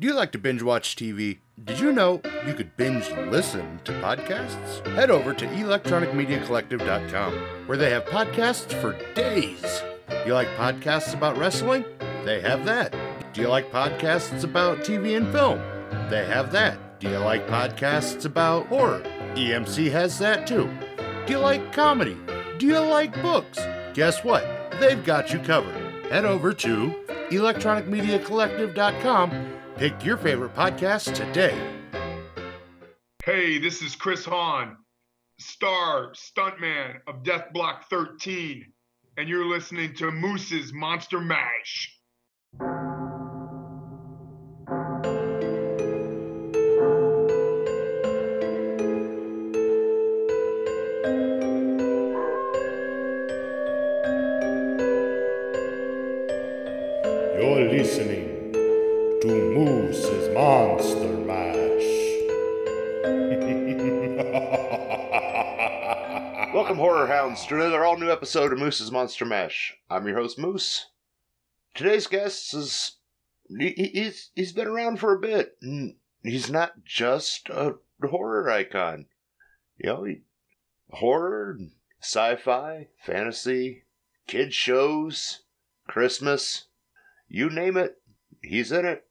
Do you like to binge watch TV? Did you know you could binge listen to podcasts? Head over to electronicmediacollective.com where they have podcasts for days. You like podcasts about wrestling? They have that. Do you like podcasts about TV and film? They have that. Do you like podcasts about horror? EMC has that too. Do you like comedy? Do you like books? Guess what? They've got you covered. Head over to electronicmediacollective.com. Pick your favorite podcast today. Hey, this is Chris Hahn, star stuntman of Death Block 13, and you're listening to Moose's Monster Mash. Horror to another all new episode of Moose's Monster Mash. I'm your host, Moose. Today's guest is. He, he- he's, he's been around for a bit. He's not just a horror icon. You know, he, horror, sci fi, fantasy, kid shows, Christmas, you name it, he's in it.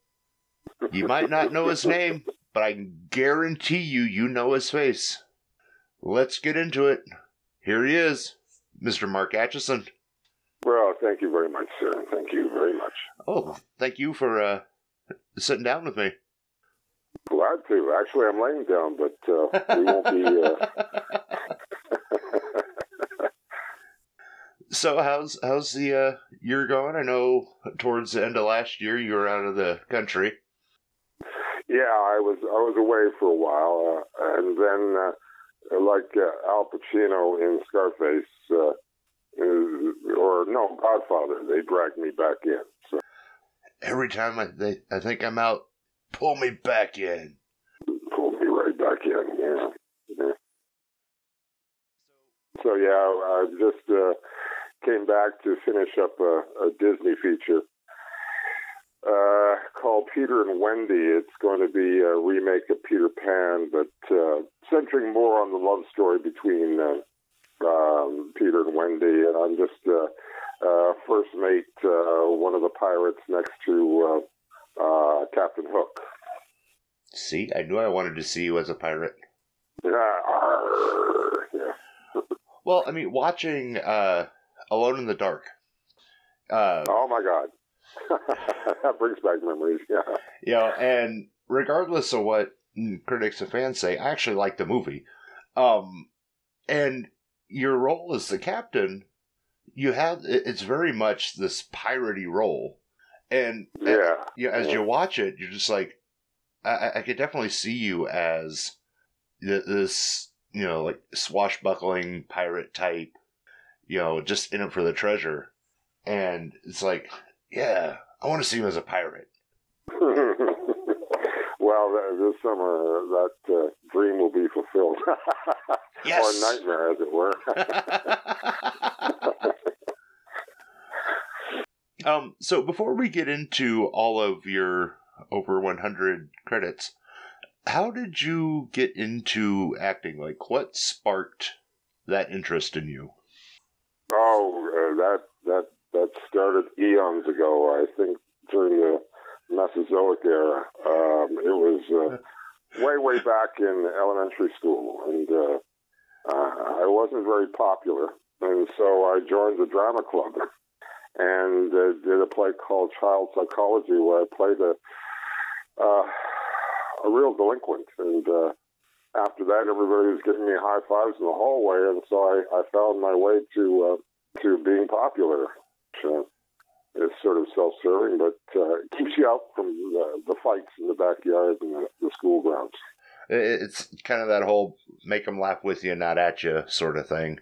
You might not know his name, but I can guarantee you, you know his face. Let's get into it. Here he is, Mr. Mark Acheson. Well, thank you very much, sir. Thank you very much. Oh, thank you for uh, sitting down with me. Glad to. Actually, I'm laying down, but uh, we won't be. Uh... So how's how's the uh, year going? I know towards the end of last year you were out of the country. yeah, I was I was away for a while, uh, and then uh, like uh, Al Pacino in Scarface, uh, or no Godfather, they dragged me back in. So Every time I they, I think I'm out, pull me back in. pulled me right back in. Yeah. yeah. So yeah, I just uh, came back to finish up a, a Disney feature uh, called Peter and Wendy. It's going to be a remake of Peter Pan, but uh, centering more on the love story between uh, um, Peter and Wendy. And I'm just uh, uh, first mate, uh, one of the pirates next to uh, uh, Captain Hook. See, I knew I wanted to see you as a pirate. Yeah, yeah. Well, I mean, watching uh, Alone in the Dark. Uh, Oh my God, that brings back memories. Yeah, know, and regardless of what critics and fans say, I actually like the movie. Um, and your role as the captain, you have it's very much this piratey role, and yeah, you know, as you watch it, you're just like, I, I- I could definitely see you as this, you know, like swashbuckling pirate type, you know, just in it for the treasure, and it's like, yeah, I want to see him as a pirate. well, this summer that uh, dream will be fulfilled, Yes. or nightmare, as it were. um, so before we get into all of your over 100 credits, how did you get into acting? Like, what sparked that interest in you? oh, uh, that that started eons ago. I think during the Mesozoic era. Um, it was uh, way way back in elementary school, and uh, uh, I wasn't very popular, and so I joined the drama club and uh, did a play called Child Psychology, where I played a uh, a real delinquent, and after that, everybody was giving me high fives in the hallway, and so I, I found my way to to being popular. So it's sort of self-serving, but uh, it keeps you out from the, the fights in the backyard and the, the school grounds. It's kind of that whole make them laugh with you, not at you sort of thing.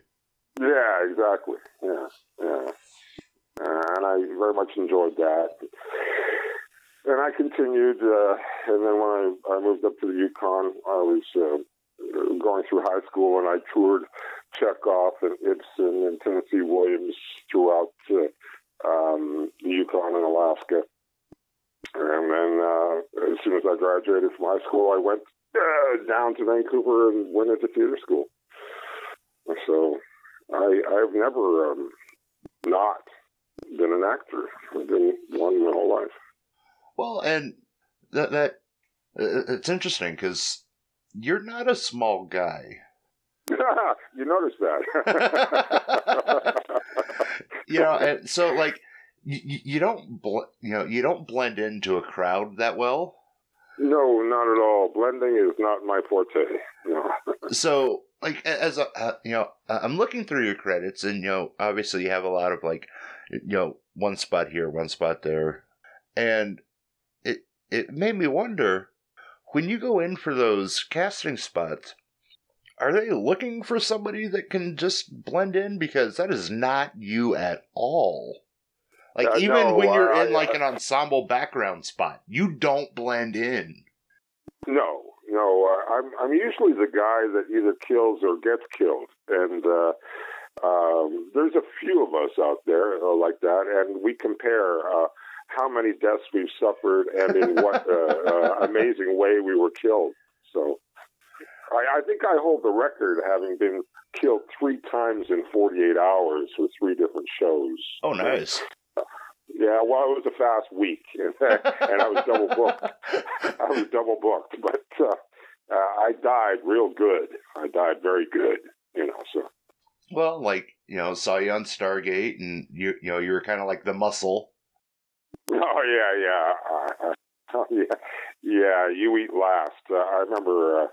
Yeah, exactly. Yeah, yeah. Uh, and I very much enjoyed that. And I continued, uh, and then when I, I moved up to the Yukon, I was uh, going through high school, and I toured Chekhov and Ibsen and Tennessee Williams throughout uh, um, the Yukon and Alaska. And then uh, as soon as I graduated from high school, I went uh, down to Vancouver and went into theater school. So I, I've never um, not been an actor. I've been one my whole life. Well, and that that uh, it's interesting because you're not a small guy. you noticed that. you know, and so like you, you don't bl- you know you don't blend into a crowd that well. No, not at all. Blending is not my forte. No. so like as a uh, you know i'm looking through your credits and you know obviously you have a lot of like you know one spot here one spot there and it it made me wonder when you go in for those casting spots are they looking for somebody that can just blend in because that is not you at all like Uh, even no, when you're uh, in like an ensemble background spot you don't blend in No, no. Uh, I'm I'm usually the guy that either kills or gets killed, and uh, um, there's a few of us out there uh, like that, and we compare uh, how many deaths we've suffered and in what uh, uh, amazing way we were killed. So. I, I think I hold the record, having been killed three times in 48 hours for three different shows. oh nice Yeah, well, it was a fast week, and I was double booked. I was double booked, but uh, uh, I died real good. I died very good, you know. So Well, like you know, saw you on Stargate, and you you know you were kind of like the muscle. Oh yeah, yeah, uh, yeah, yeah. You eat last. Uh, I remember uh,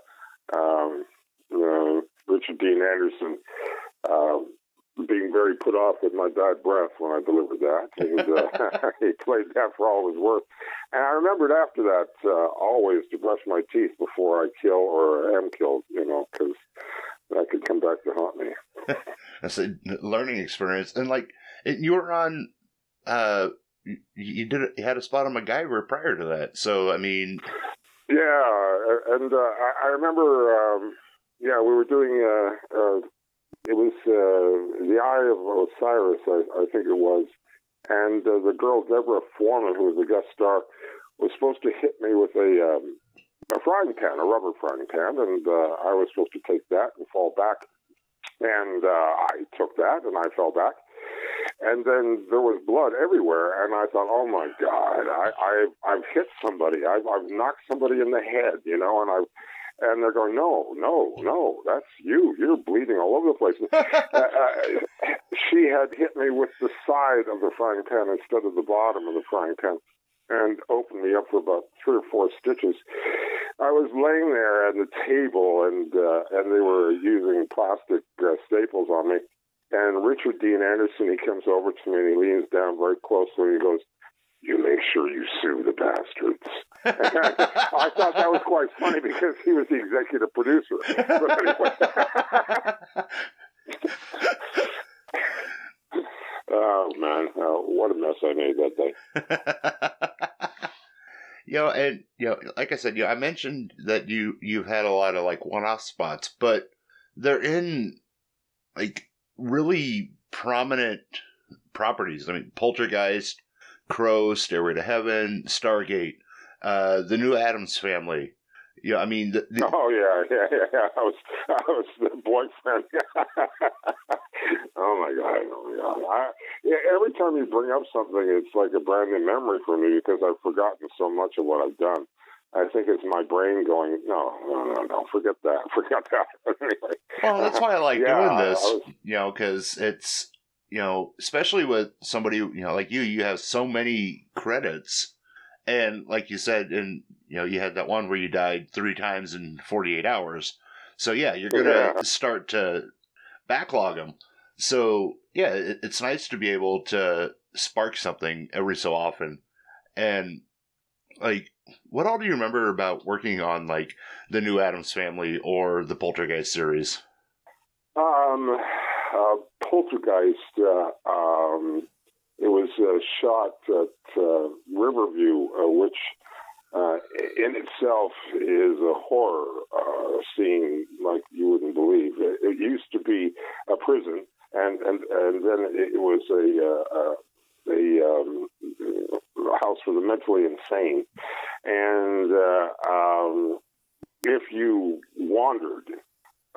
um, Richard Dean Anderson um, being very put off with my bad breath when I delivered that, uh, he played that for all it was worth. And I remembered after that uh, always to brush my teeth before I kill or am killed, you know, because that could come back to haunt me. That's a learning experience, and like you were on. Uh, you did you had a spot on MacGyver prior to that, so I mean, Yeah, and uh, I, remember. Um, yeah, we were doing. Uh, uh, it was uh, the Eye of Osiris, I, I think it was, and uh, the girl Deborah Foreman, who was a guest star, was supposed to hit me with a um, a frying pan, a rubber frying pan, and uh, I was supposed to take that and fall back, and I took that and I fell back. And then there was blood everywhere, and I thought, "Oh my God, I, I I've hit somebody. I've I've knocked somebody in the head, you know." And I, and they're going, "No, no, no, that's you. You're bleeding all over the place." uh, uh, she had hit me with the side of the frying pan instead of the bottom of the frying pan, and opened me up for about three or four stitches. I was laying there at the table, and uh, and they were using plastic uh, staples on me. And Richard Dean Anderson, he comes over to me and he leans down very closely and he goes, "You make sure you sue the bastards." I thought that was quite funny because he was the executive producer. Oh man, uh, what a mess I made that day. you know, and you know, like I said, you know, I mentioned that you you've had a lot of like one-off spots, but they're in like really prominent properties. I mean, Poltergeist, Crow, Stairway to Heaven, Stargate, uh, the new Addams Family. Yeah, I mean, the, the, Oh yeah, yeah, yeah. yeah. I was, I was the boyfriend. oh my god, oh my god. I, yeah, every time you bring up something, it's like a brand new memory for me because I've forgotten so much of what I've done. I think it's my brain going, no, no, no, no, forget that, forget that. anyway. well, that's why I like Yeah, doing this. Was- you know, because it's you know, especially with somebody you know like you, you have so many credits, and like you said, and you know, you had that one where you died three times in forty eight hours. So yeah, you're gonna Yeah. start to backlog them. So yeah, it, it's nice to be able to spark something every so often, and like. What all do you remember about working on like the new Addams Family or the Poltergeist series? Um, uh, Poltergeist. Uh, um, it was uh, shot at uh, Riverview, uh, which uh, in itself is a horror scene like you wouldn't believe. It, it used to be a prison, and and and then it was a a, a um, house for the mentally insane, and uh, um, if you wandered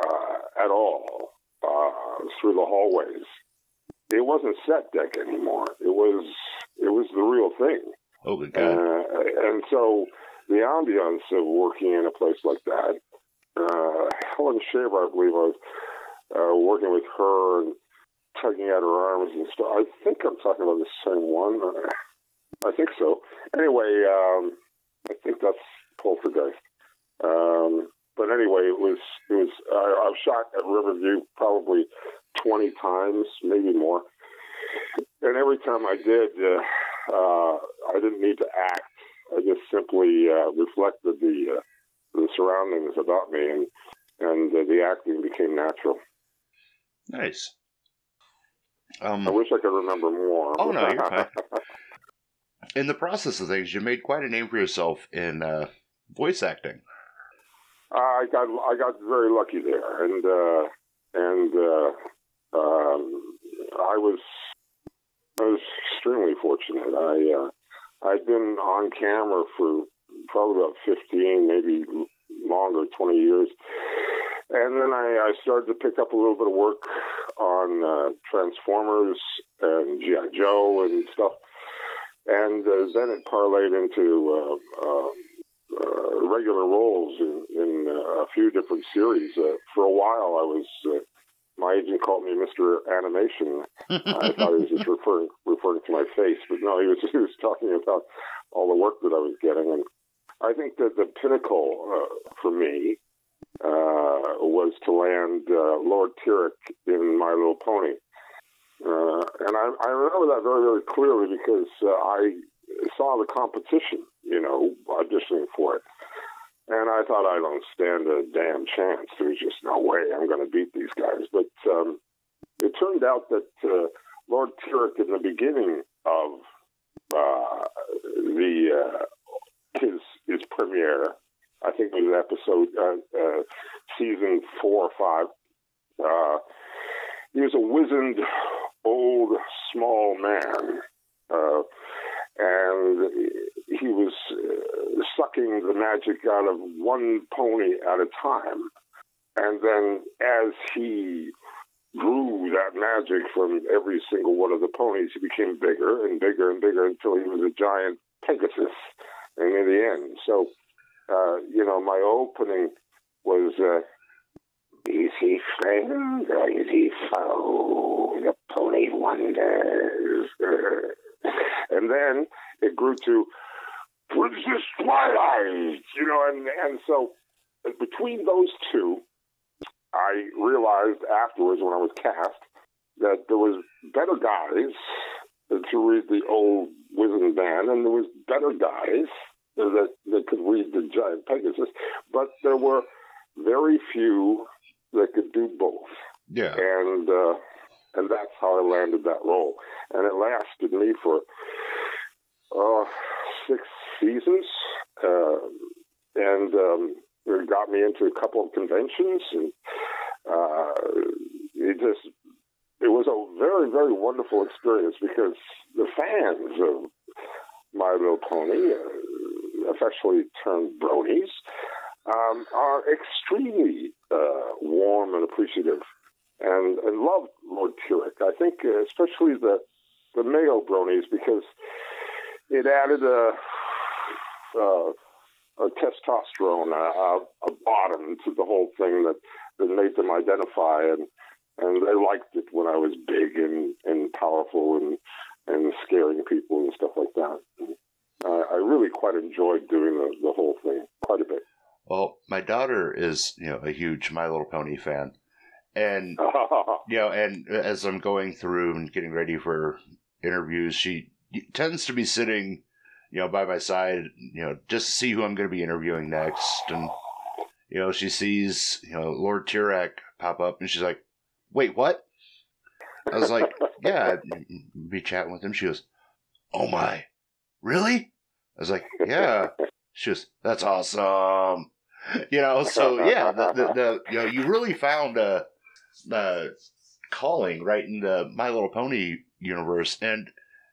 uh, at all uh, through the hallways, it wasn't set deck anymore. It was it was the real thing. Oh, good God. Uh, and so the ambiance of working in a place like that, uh, Helen Shaver, I believe, I was uh, working with her and tugging at her arms and stuff. I think I'm talking about the same one. Uh, I think so. Anyway, um, I think that's Poltergeist. Um, but anyway, it was it was I, I've shot at Riverview probably 20 times, maybe more. And every time I did, uh, uh, I didn't need to act. I just simply uh, reflected the uh, the surroundings about me, and and uh, the acting became natural. Nice. Um, I wish I could remember more. Oh, no, you're fine. in the process of things, you made quite a name for yourself in uh, voice acting. I got I got very lucky there, and uh, and uh, um, I was I was extremely fortunate. I uh, I'd been on camera for probably about fifteen, maybe longer, twenty years, and then I, I started to pick up a little bit of work on uh, Transformers and GI Joe and stuff, and uh, then it parlayed into uh, uh, uh, regular roles in, in uh, a few different series. Uh, for a while, I was uh, my agent called me Mister Animation. I thought he was just referring referring to my face, but no, he was he was talking about all the work that I was getting, and I think that the pinnacle uh, for me uh, was to land uh, Lord Tirek in My Little Pony. Uh, and I, I remember that very, very clearly because uh, I saw the competition, you know, auditioning for it. And I thought I don't stand a damn chance. There's just no way I'm going to beat these guys. But um, it turned out that uh, Lord Tirek, in the beginning of uh, the uh, his his premiere, I think it was episode uh, season four or five. He was a wizened, old, small man. Uh, and he was uh, sucking the magic out of one pony at a time. And then as he grew that magic from every single one of the ponies, he became bigger and bigger and bigger until he was a giant Pegasus. And in the end, so, uh, you know, my opening was, uh, is he friend or is he foe? The pony wonders. and then it grew to Princess Twilight, you know, and and so between those two, I realized afterwards when I was cast that there was better guys to read the old Wizard Band, and there was better guys that that could read the Giant Pegasus, but there were very few that could do both. Yeah, and uh, and that's how I landed that role, and it lasted me for uh, six seasons, uh, and um, it got me into a couple of conventions, and uh, it just it was a very very wonderful experience because the fans of My Little Pony, uh, affectionately termed bronies, um, are extremely uh, warm and appreciative, and and love Lord Tirek. I think uh, especially the the male bronies because it added a, a, a testosterone, a, a, bottom to the whole thing that, that made them identify, and and they liked it when I was big and, and powerful and and scaring people and stuff like that. Uh, I really quite enjoyed doing the, the whole thing quite a bit. Well, my daughter is you know a huge My Little Pony fan, and you know, and as I'm going through and getting ready for interviews, she tends to be sitting, you know, by my side, you know, just to see who I'm going to be interviewing next. And, you know, she sees, you know, Lord Tirek pop up and she's like, wait, what? I was like, yeah, I'd be chatting with him. She goes, oh my, really? I was like, yeah. She goes, that's awesome. You know, so yeah, the, the, the you know, you really found a, a calling right in the My Little Pony universe. And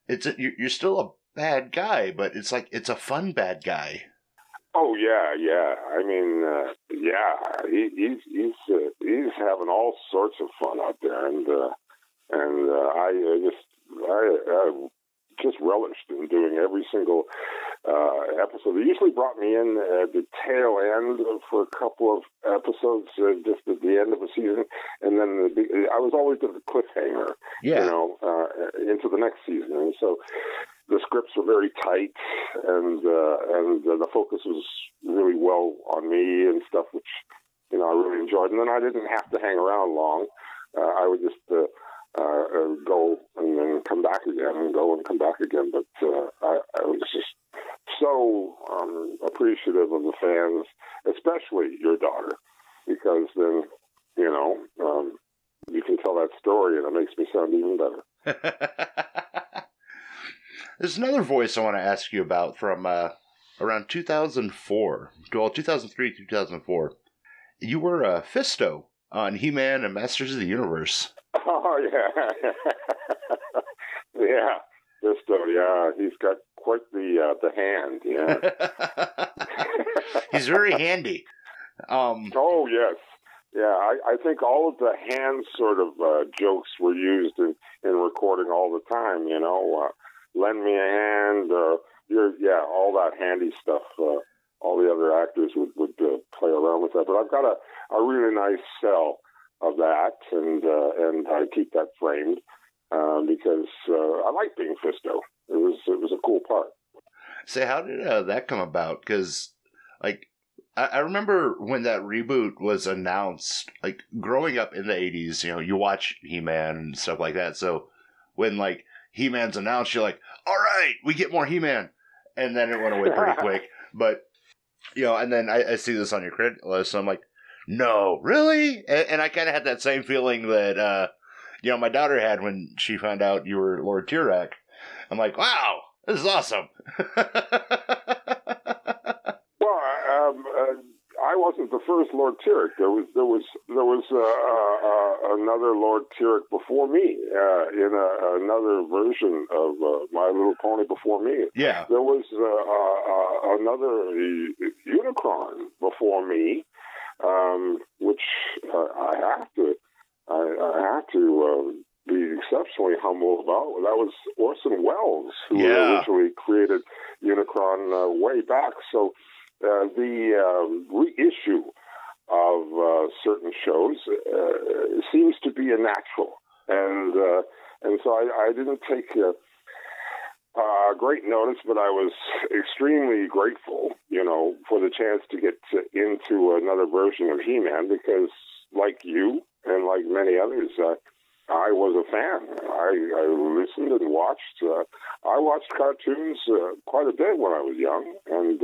it's a, you're still a bad guy, but it's like it's a fun bad guy. Oh yeah, yeah. I mean, uh, yeah. He, he's he's uh, he's having all sorts of fun out there, and uh, and uh, I uh, just I, I just relished in doing every single uh, episode. They usually brought me in at the tail end for a couple of episodes, uh, just at the end of a season, and then the, I was always at the cliffhanger, Yeah. you know, uh, into the next season. And so the scripts were very tight, and uh, and uh, the focus was really well on me and stuff, which you know I really enjoyed. And then I didn't have to hang around long. Uh, I would just uh, uh, go and then come back again and go and come back again. But uh, I, I was just so um, appreciative of the fans, especially your daughter, because then you know um, you can tell that story and it makes me sound even better. There's another voice I want to ask you about from uh, around 2004, well, 2003, 2004. You were uh, Fisto on He-Man and Masters of the Universe. Oh yeah, yeah. Fisto, yeah, he's got quite the uh, the hand. Yeah. He's very handy. Um, Oh yes, yeah. I, I think all of the hand sort of uh, jokes were used in, in recording all the time. You know, uh, lend me a hand. Uh, you're yeah, all that handy stuff. Uh, all the other actors would would uh, play around with that. But I've got a a really nice cell of that, and uh, and I keep that framed uh, because uh, I like being Fisto. It was it was a cool part. say, how did uh, that come about? Because, like, I, I remember when that reboot was announced. Like, growing up in the '80s, you know, you watch He-Man and stuff like that. So when like He-Man's announced, you're like, "All right, we get more He-Man," and then it went away pretty quick. But you know, and then I, I see this on your credit list, and I'm like, "No, really?" And, and I kind of had that same feeling that uh, you know my daughter had when she found out you were Lord Tirek. I'm like, "Wow, this is awesome." Well, um, uh, I wasn't the first Lord Tirek. There was there was there was uh, uh, uh, another Lord Tirek before me uh, in a, another version of uh, My Little Pony before me. yeah. There was uh, another Unicron before me, um, which uh, I have to I, I have to be exceptionally humble about. That was Orson Welles who Yeah. originally created Unicron uh, way back. So uh, the um, reissue of uh, certain shows uh, seems to be a natural, and uh, and so I, I didn't take. Great notice, but I was extremely grateful, you know, for the chance to get to, into another version of He-Man because, like you and like many others, uh, I was a fan. I, I listened and watched. I watched cartoons quite a bit when I was young, and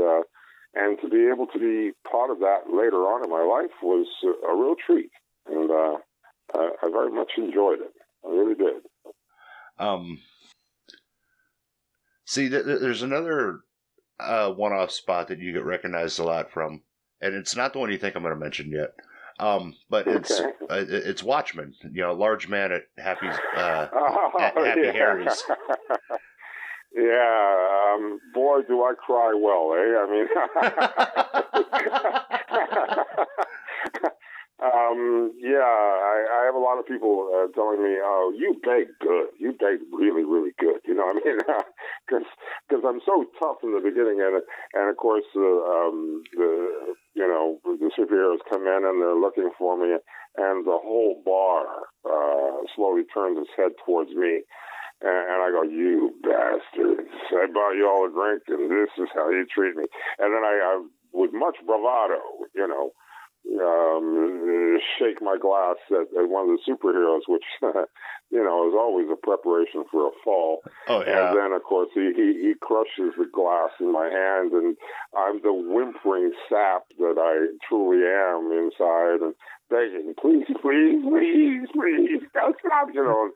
and to be able to be part of that later on in my life was a real treat, and uh, I, I very much enjoyed it. I really did. Um, see, th- th- there's another uh, one-off spot that you get recognized a lot from, and it's not the one you think I'm going to mention yet. Um, but it's Okay. uh, it's Watchmen. You know, large man at Happy's. Uh, Oh, Happy yeah. Harry's. yeah, um, boy, do I cry well, eh? I mean, um, yeah, I, I have a lot of people uh, telling me, "Oh, you bake good. You bake really, really good." You know, what I mean, because because I'm so tough in the beginning, and and of course, uh, um, the you know the superheroes come in and they're looking for me, and the whole bar uh, slowly turns its head towards me. And, I go, you bastards! I bought you all a drink, and this is how you treat me. And then I, I with much bravado, you know, um, shake my glass at, at one of the superheroes, which you know is always a preparation for a fall. oh yeah. And then, of course, he, he, he crushes the glass in my hand, and I'm the whimpering sap that I truly am inside, and begging, please, please, please, please, don't stop, you know.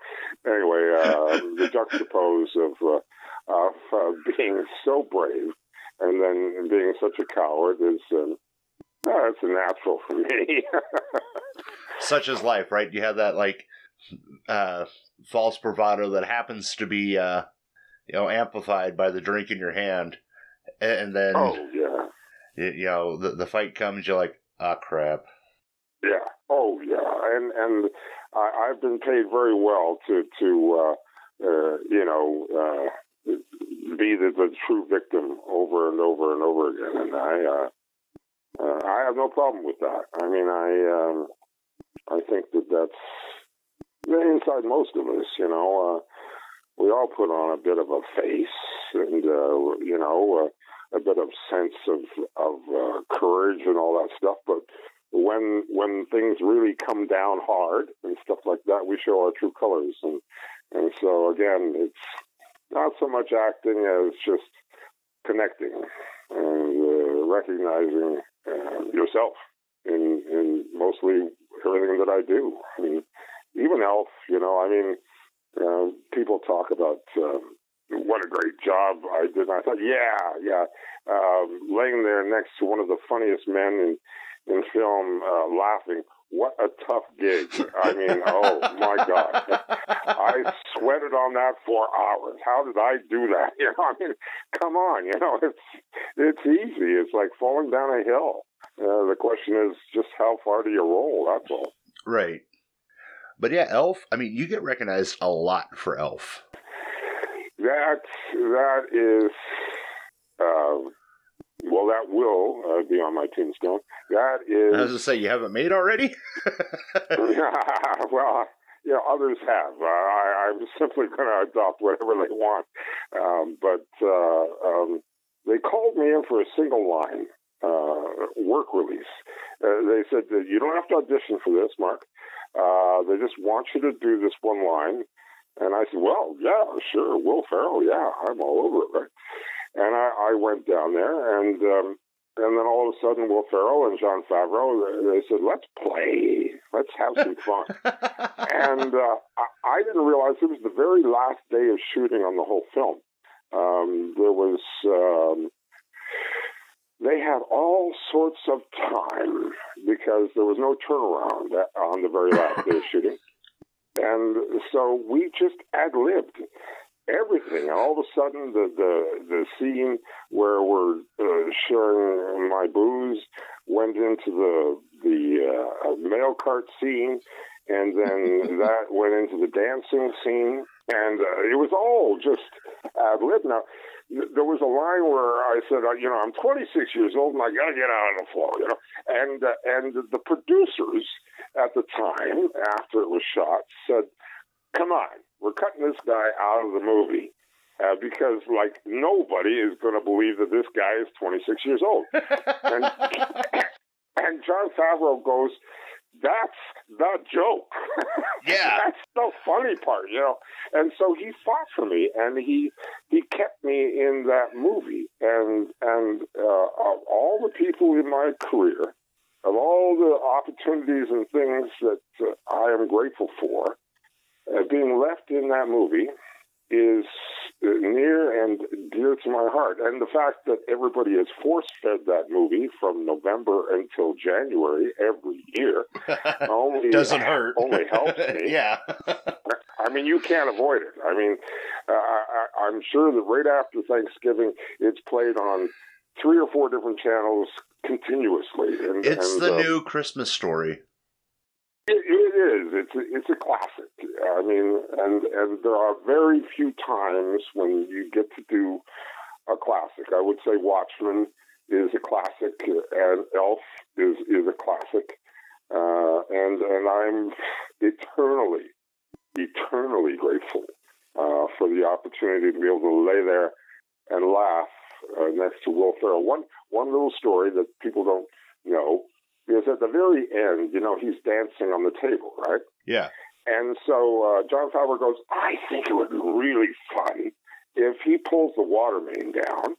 Anyway, uh, the juxtapose of, uh, of uh, being so brave and then being such a coward is, um, uh, it's a natural for me. Such is life, right? You have that like uh, false bravado that happens to be uh, you know, amplified by the drink in your hand, and then Oh yeah, you, you know the the fight comes. You're like, ah, crap. Yeah. Oh yeah, and and I, I've been paid very well to to uh, uh, you know uh, be the, the true victim over and over and over again, and I uh, uh, I have no problem with that. I mean, I um, I think that that's inside most of us. You know, uh, we all put on a bit of a face, and you know, a bit of sense of of courage and all that stuff. But when when things really come down hard and stuff like that, we show our true colors. And and so again, it's not so much acting as just connecting and uh, recognizing uh, yourself in in mostly everything that I do. I mean, even Elf, you know, I mean, uh, people talk about uh, what a great job I did. And I thought, yeah, yeah, um, laying there next to one of the funniest men in in film, uh, laughing. What a tough gig! I mean, oh my God, I sweated on that for hours. How did I do that? You know, I mean, come on, you know, it's it's easy. It's like falling down a hill. Uh, the question is just how far do you roll? That's all. Right. But yeah, Elf. I mean, you get recognized a lot for Elf. That that is, uh, well, that will uh, be on my tombstone. That is. I was to say, you haven't made already. well, yeah, others have. Uh, I, I'm simply going to adopt whatever they want. Um, but uh, um, they called me in for a single line uh, work release. Uh, they said that you don't have to audition for this, Mark. Uh, they just want you to do this one line. And I said, well, yeah, sure, Will Ferrell, yeah, I'm all over it, right? And I, I went down there, and um, and then all of a sudden, Will Ferrell and Jon Favreau, they said, let's play, let's have some fun. and uh, I, I didn't realize it was the very last day of shooting on the whole film. Um, there was um, they had all sorts of time because there was no turnaround on the very last day of shooting. And so we just ad libbed everything. And all of a sudden, the, the, the scene where we're uh, sharing my booze went into the, the uh, mail cart scene. And then that went into the dancing scene. And uh, it was all just ad lib. Now, there was a line where I said, uh, you know, I'm 26 years old and I got to get out on the floor, you know. And uh, and the producers at the time, after it was shot, said, "Come on, we're cutting this guy out of the movie." Uh, because like nobody is going to believe that this guy is 26 years old, and, and Jon Favreau goes, that's the joke. Yeah. that's the funny part, you know. And so he fought for me, and he he kept me in that movie. And and uh, of all the people in my career, of all the opportunities and things that uh, I am grateful for, uh, being left in that movie is near and dear to my heart. And the fact that everybody is force fed that movie from November until January every year only doesn't hurt. Only helps me. yeah. I mean, you can't avoid it. I mean, uh, I, I'm sure that right after Thanksgiving, it's played on three or four different channels continuously. And, it's and, the uh, new Christmas story. It, it is. It's a, it's a classic. I mean, and and there are very few times when you get to do a classic. I would say Watchmen is a classic, and Elf is is a classic, uh, and and I'm eternally, eternally grateful uh, for the opportunity to be able to lay there and laugh uh, next to Will Ferrell. One one little story that people don't know because at the very end, you know, he's dancing on the table, right? Yeah. And so uh, Jon Favreau goes, I think it would be really fun if he pulls the water main down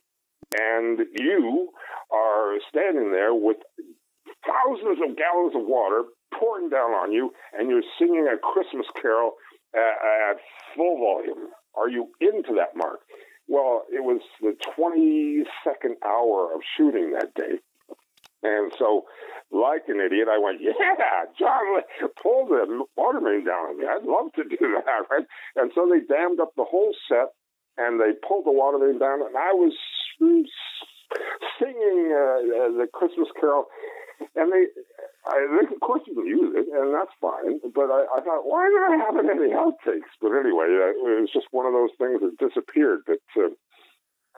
and you are standing there with thousands of gallons of water pouring down on you and you're singing a Christmas carol at, at full volume. Are you into that, Mark? Well, it was the 22nd hour of shooting that day. And so, like an idiot, I went, "Yeah, Jon, pull the water main down on me. I'd love to do that, right?" And so they dammed up the whole set and they pulled the water main down, and I was singing uh, the Christmas Carol, and they, I, they of course you can use it, and that's fine. But I, I thought, why not have it outtakes? But anyway, uh, it was just one of those things that disappeared. But uh,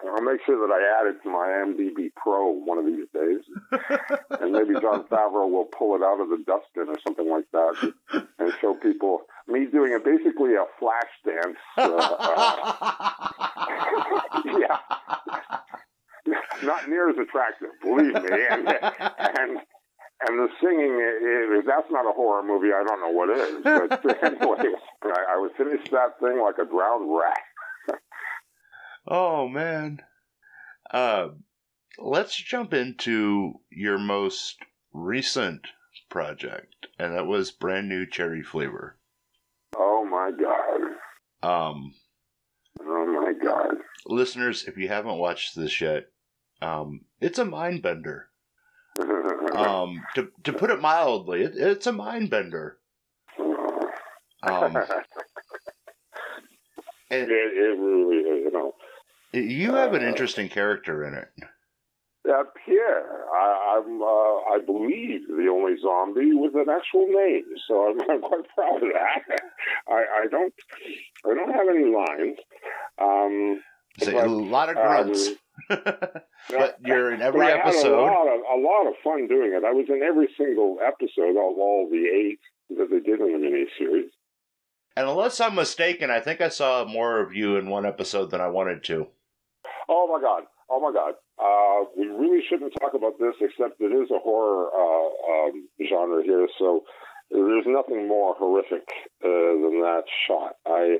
I'll make sure that I add it to my IMDb Pro one of these days, and maybe Jon Favreau will pull it out of the dustbin or something like that, and show people me doing a basically a flash dance. Uh, uh, yeah, not near as attractive, believe me, and and. And the singing, if that's not a horror movie, I don't know what is. But anyway, I, I would finish that thing like a drowned rat. Oh man. Uh, let's jump into your most recent project, and that was brand new cherry flavor. Oh my god. Um. Oh my god. Listeners, if you haven't watched this yet, um, it's a mind bender. um, to to put it mildly, it, it's a mind bender. Um, and, it, it really, know, you have an interesting character in it. Uh, Pierre, I, am uh, I believe, the only zombie with an actual name, so I'm, I'm quite proud of that. I, I, don't, I don't have any lines. Um, but, a lot of grunts. Um, but you're in every episode. a lot, of, a lot of fun doing it. I was in every single episode of all the eight that they did in the miniseries. And unless I'm mistaken, I think I saw more of you in one episode than I wanted to. Oh my god! Oh my god! Uh, we really shouldn't talk about this, except it is a horror uh, um, genre here, so there's nothing more horrific uh, than that shot. I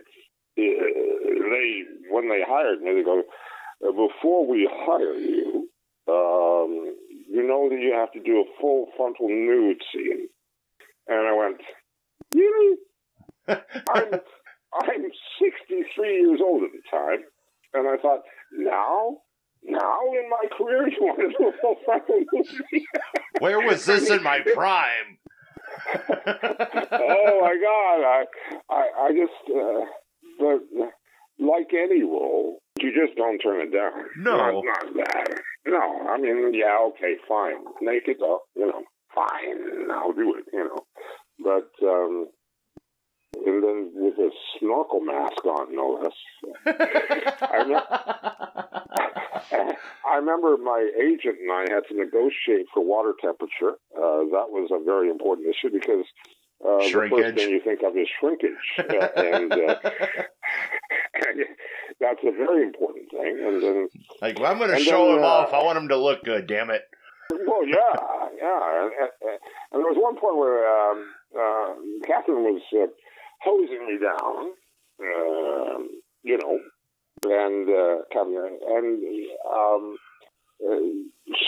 they when they hired me, they go before we hire you, um, you know that you have to do a full frontal nude scene, and I went, really? I'm I'm 63 years old at the time, and I thought now, now in my career, you want to do a full frontal movie? Where was this in my prime? oh my God! I, I, I just, uh, but like any role, you just don't turn it down. No, not, not that. No, I mean, yeah, okay, fine, naked, you know, fine, I'll do it, you know, but um, and then with a snorkel mask on, no less. I, me- I remember my agent and I had to negotiate for water temperature. Uh, that was a very important issue because uh, the first thing you think of is shrinkage, uh, and, and that's a very important thing. And then, like, well, I'm going to show then, him uh, off. I want him to look good. Damn it. Well, yeah, yeah. And, and, and there was one point where um, uh, Catherine was uh, hosing me down, uh, you know, and uh, and um, uh,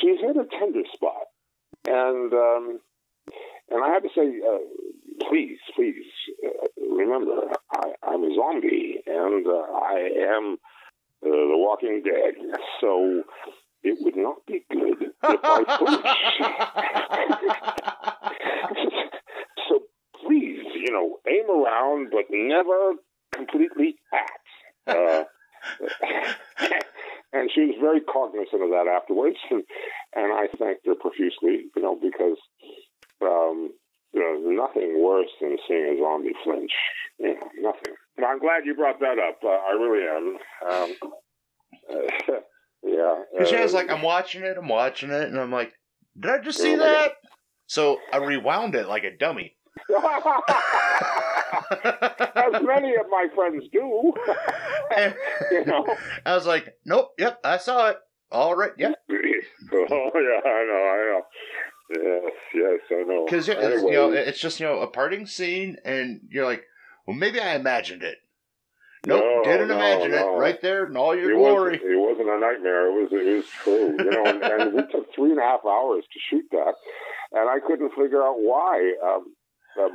she hit a tender spot, and um, and I had to say, uh, please, please uh, remember, I, I'm a zombie, and uh, I am uh, the Walking Dead, so it would not be good if I so please, you know, aim around, but never completely at. Uh, and she was very cognizant of that afterwards, and, and I thanked her profusely, you know, because um, know, nothing worse than seeing a zombie flinch. You know, nothing. But I'm glad you brought that up. Uh, I really am. Um, uh, yeah. Because I was like, I'm watching it, I'm watching it, and I'm like, did I just see that? So I rewound it like a dummy. As many of my friends do. you know? I was like, nope, yep, I saw it. All right, yep. oh yeah, I know, I know. Yes, yes, I know. Because anyway. you know, it's just you know a parting scene, and you're like, well, maybe I imagined it. Nope, no, didn't no, imagine no. it. Right there in all your it glory. Wasn't, it wasn't a nightmare. It was it was true. You know, and, and we took three and a half hours to shoot that, and I couldn't figure out why. Um,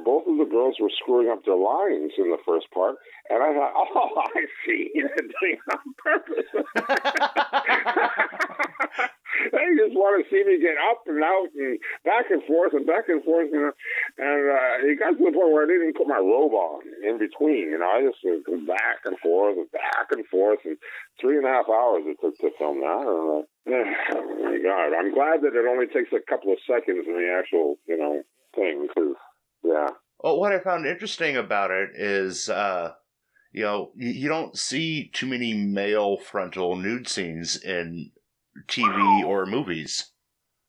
both of the girls were screwing up their lines in the first part, and I thought, oh, I see, they're doing it on purpose. they just want to see me get up and out and back and forth and back and forth, you know. And uh, it got to the point where I didn't even put my robe on in between. You know, I just go back and forth and back and forth, and three and a half hours it took to film that. And, uh, oh my God! I'm glad that it only takes a couple of seconds in the actual, you know, thing. Cause yeah. Well, what I found interesting about it is, uh, you know, you, don't see too many male frontal nude scenes in TV or movies.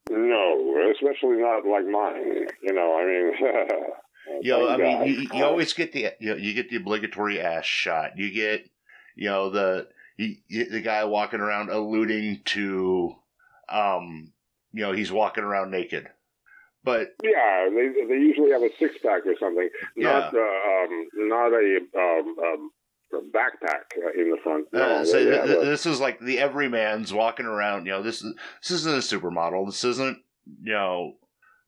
No, especially not like mine. You know, I mean, You know, I mean, you, you always get the you, know, you get the obligatory ass shot. You get, you know, the you- the guy walking around alluding to, um, you know, he's walking around naked. But Yeah, they they usually have a six pack or something, not uh, um, not a um, um, a backpack uh, in the front. No, uh, so they th- this is like the everyman's walking around. You know, this is this isn't a supermodel. This isn't you know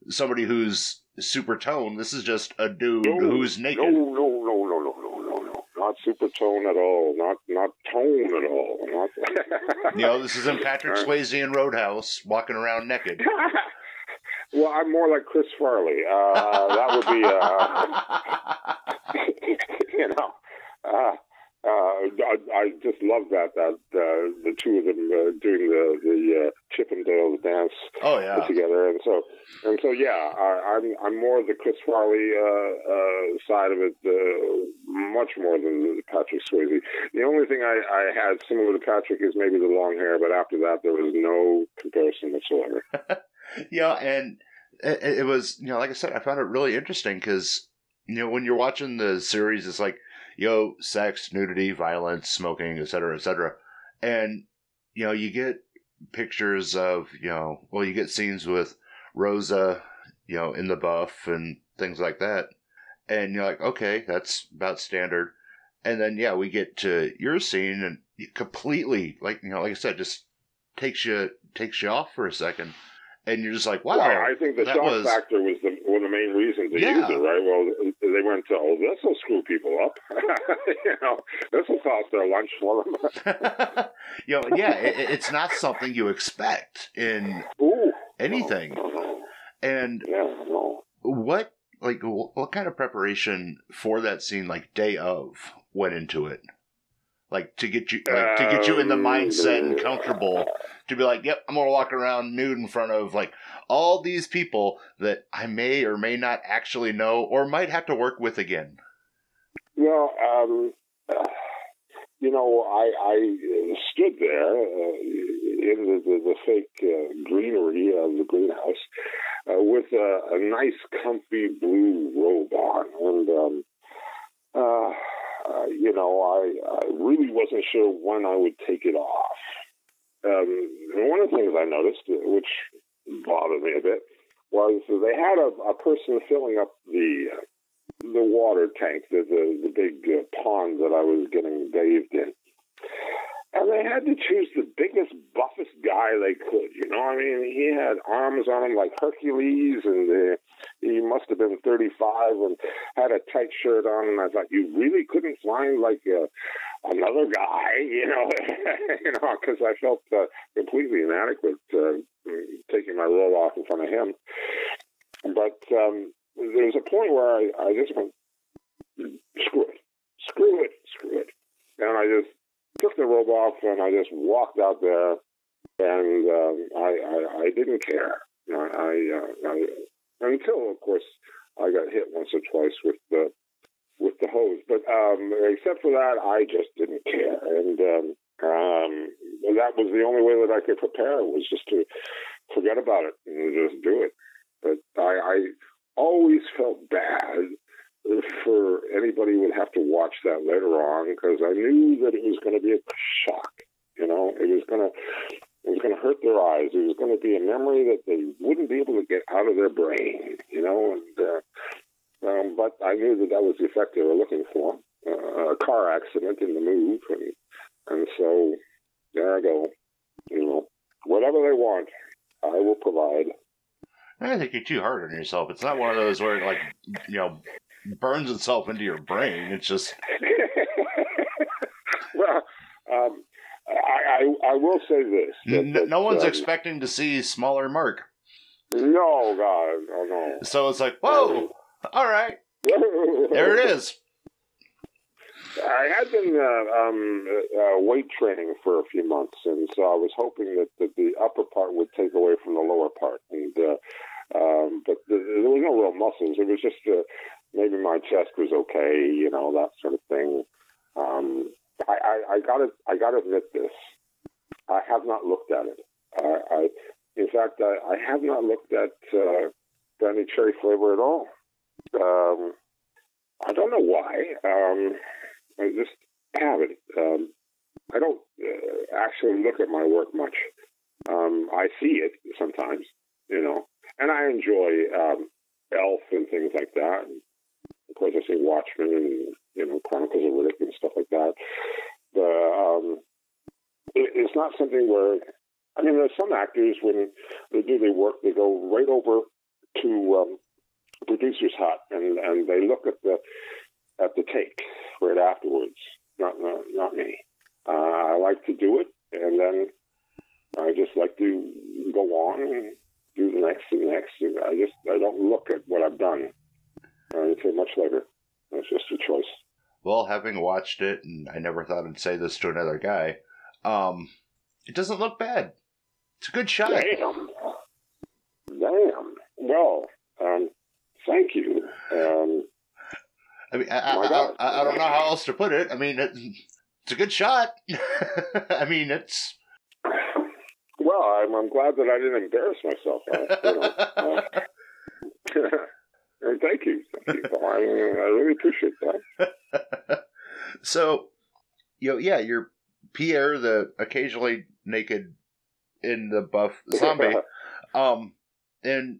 somebody who's super toned. This is just a dude No, who's naked. No, no, no, no, no, no, no, no. Not super tone at all. Not not tone at all. Not. You know, this isn't Patrick Swayze in Roadhouse walking around naked. well, I'm more like Chris Farley. Uh, that would be, uh, you know. Uh, uh, I, I just love that that uh, the two of them uh, doing the the uh, Chippendales dance oh yeah. together, and so and so yeah, I, I'm I'm more the Chris Farley uh, uh, side of it, uh, much more than the Patrick Swayze. The only thing I, I had similar to Patrick is maybe the long hair, but after that there was no comparison whatsoever. know, and it, it was, you know, like I said, I found it really interesting because, you know, when you're watching the series, it's like, know, sex, nudity, violence, smoking, etc., cetera, et cetera. And, you know, you get pictures of, you know, well, you get scenes with Rosa, you know, in the buff and things like that. And you're like, okay, that's about standard. And then, yeah, we get to your scene and completely, like, you know, like I said, just takes you, takes you off for a second and you're just like, wow. Well, I think the shock was- factor was the one of the main reasons to Yeah. use it, right? Well, they went to, oh, this will screw people up. you know, this will cost their lunch for them. you know, yeah, it, it- it's not something you expect in Ooh. anything. And Yeah, no. what, like, what kind of preparation for that scene, like day of, went into it? Like to get you, like, to get you in the um, mindset and comfortable to be like, yep, I'm gonna walk around nude in front of like all these people that I may or may not actually know or might have to work with again. Well, um, uh, you know, I, I stood there uh, in the, the, the fake uh, greenery of the greenhouse uh, with a, a nice, comfy blue robe on, and um, uh, uh, you know, I, I really wasn't sure when I would take it off. Um, one of the things I noticed, uh, which bothered me a bit, was they had a, a person filling up the uh, the water tank, the the, the big uh, pond that I was getting bathed in. And they had to choose the biggest, buffest guy they could. You know, I mean, he had arms on him like Hercules, and uh, he must have been 35 and had a tight shirt on. And I thought, you really couldn't find like uh, another guy, you know, you know, because I felt uh, completely inadequate uh, taking my robe off in front of him. But um, there was a point where I, I just went, screw it, screw it, screw it. And I just took the robe off and I just walked out there and um, I, I, I didn't care. I, I, uh, I, until, of course, I got hit once or twice with the with the hose. But um, except for that, I just didn't care. And um, um, that was the only way that I could prepare was just to forget about it and just do it. But I, I always felt bad for anybody would have to watch that later on because I knew that it was going to be a shock. You know, it was going to it was going to hurt their eyes. It was going to be a memory that they wouldn't be able to get out of their brain. You know, and uh, um, but I knew that that was the effect they were looking for. Uh, a car accident in the move, and and so there I go. You know, whatever they want, I will provide. I think you're too hard on yourself. It's not one of those where like you know burns itself into your brain. It's just well, um, I, I I will say this: that, that, no one's um, expecting to see smaller Mark. No, God, no, So it's like, whoa, all right, there it is. I had been uh, um, uh, weight training for a few months, and so I was hoping that, that the upper part would take away from the lower part. And uh, um, but the, there was no real muscles. It was just uh, maybe my chest was okay, you know, that sort of thing. Um, I, I, I gotta I gotta admit this. I have not looked at it. I, in fact, I, I have not looked at uh, brandy cherry flavor at all. Um, I don't know why. Um, I just haven't. Um, I don't uh, actually look at my work much. Um, I see it sometimes, you know, and I enjoy um, Elf and things like that. And course, I see Watchmen and you know Chronicles of Riddick and stuff like that. The um, it, it's not something where I mean, there's some actors when they do their work, they go right over to um, producer's hut and and they look at the at the take right afterwards. Not not, not me. Uh, I like to do it, and then I just like to go on and do the next and the next. I just I don't look at what I've done uh, until much later. That's just a choice. Well, having watched it, and I never thought I'd say this to another guy, um, it doesn't look bad. It's a good shot. Damn. Damn. Well, um, thank you. Um, I mean, I, I, I, I don't know how else to put it. I mean, it, it's a good shot. I mean, it's. well, I'm, I'm glad that I didn't embarrass myself. You know, and thank you. Thank you. I, I really appreciate that. so, you know, yeah, you're Pierre, the occasionally naked in the buff zombie. Um, and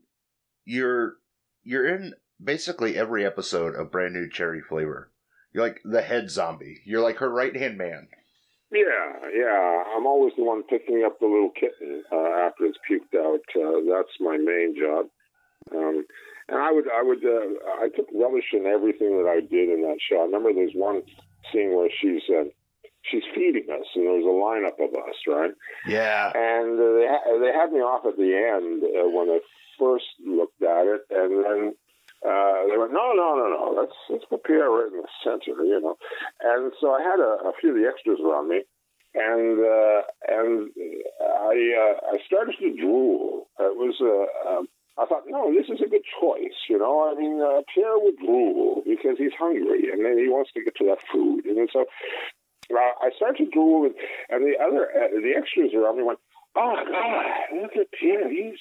you're you're in basically every episode of Brand New Cherry Flavor. You're like the head zombie. You're like her right hand man. Yeah, yeah. I'm always the one picking up the little kitten uh, after it's puked out. Uh, that's my main job. Um, and I would, I would, uh, I took relish in everything that I did in that show. I remember there's one scene where she's uh, she's feeding us, and there's a lineup of us, right? Yeah. And uh, they ha- they had me off at the end uh, when I first looked at it, and then uh, they went, no, no, no, no, let's let's put Pierre right in the center, you know. And so I had a, a few of the extras around me, and uh, and I uh, I started to drool. It was uh, um, I thought, no, this is a good choice, you know. I mean, uh, Pierre would drool because he's hungry, and then he wants to get to that food, and so. Uh, I started to drool, and, and the other, uh, the extras around me went, "Oh God, look at Pierre! He's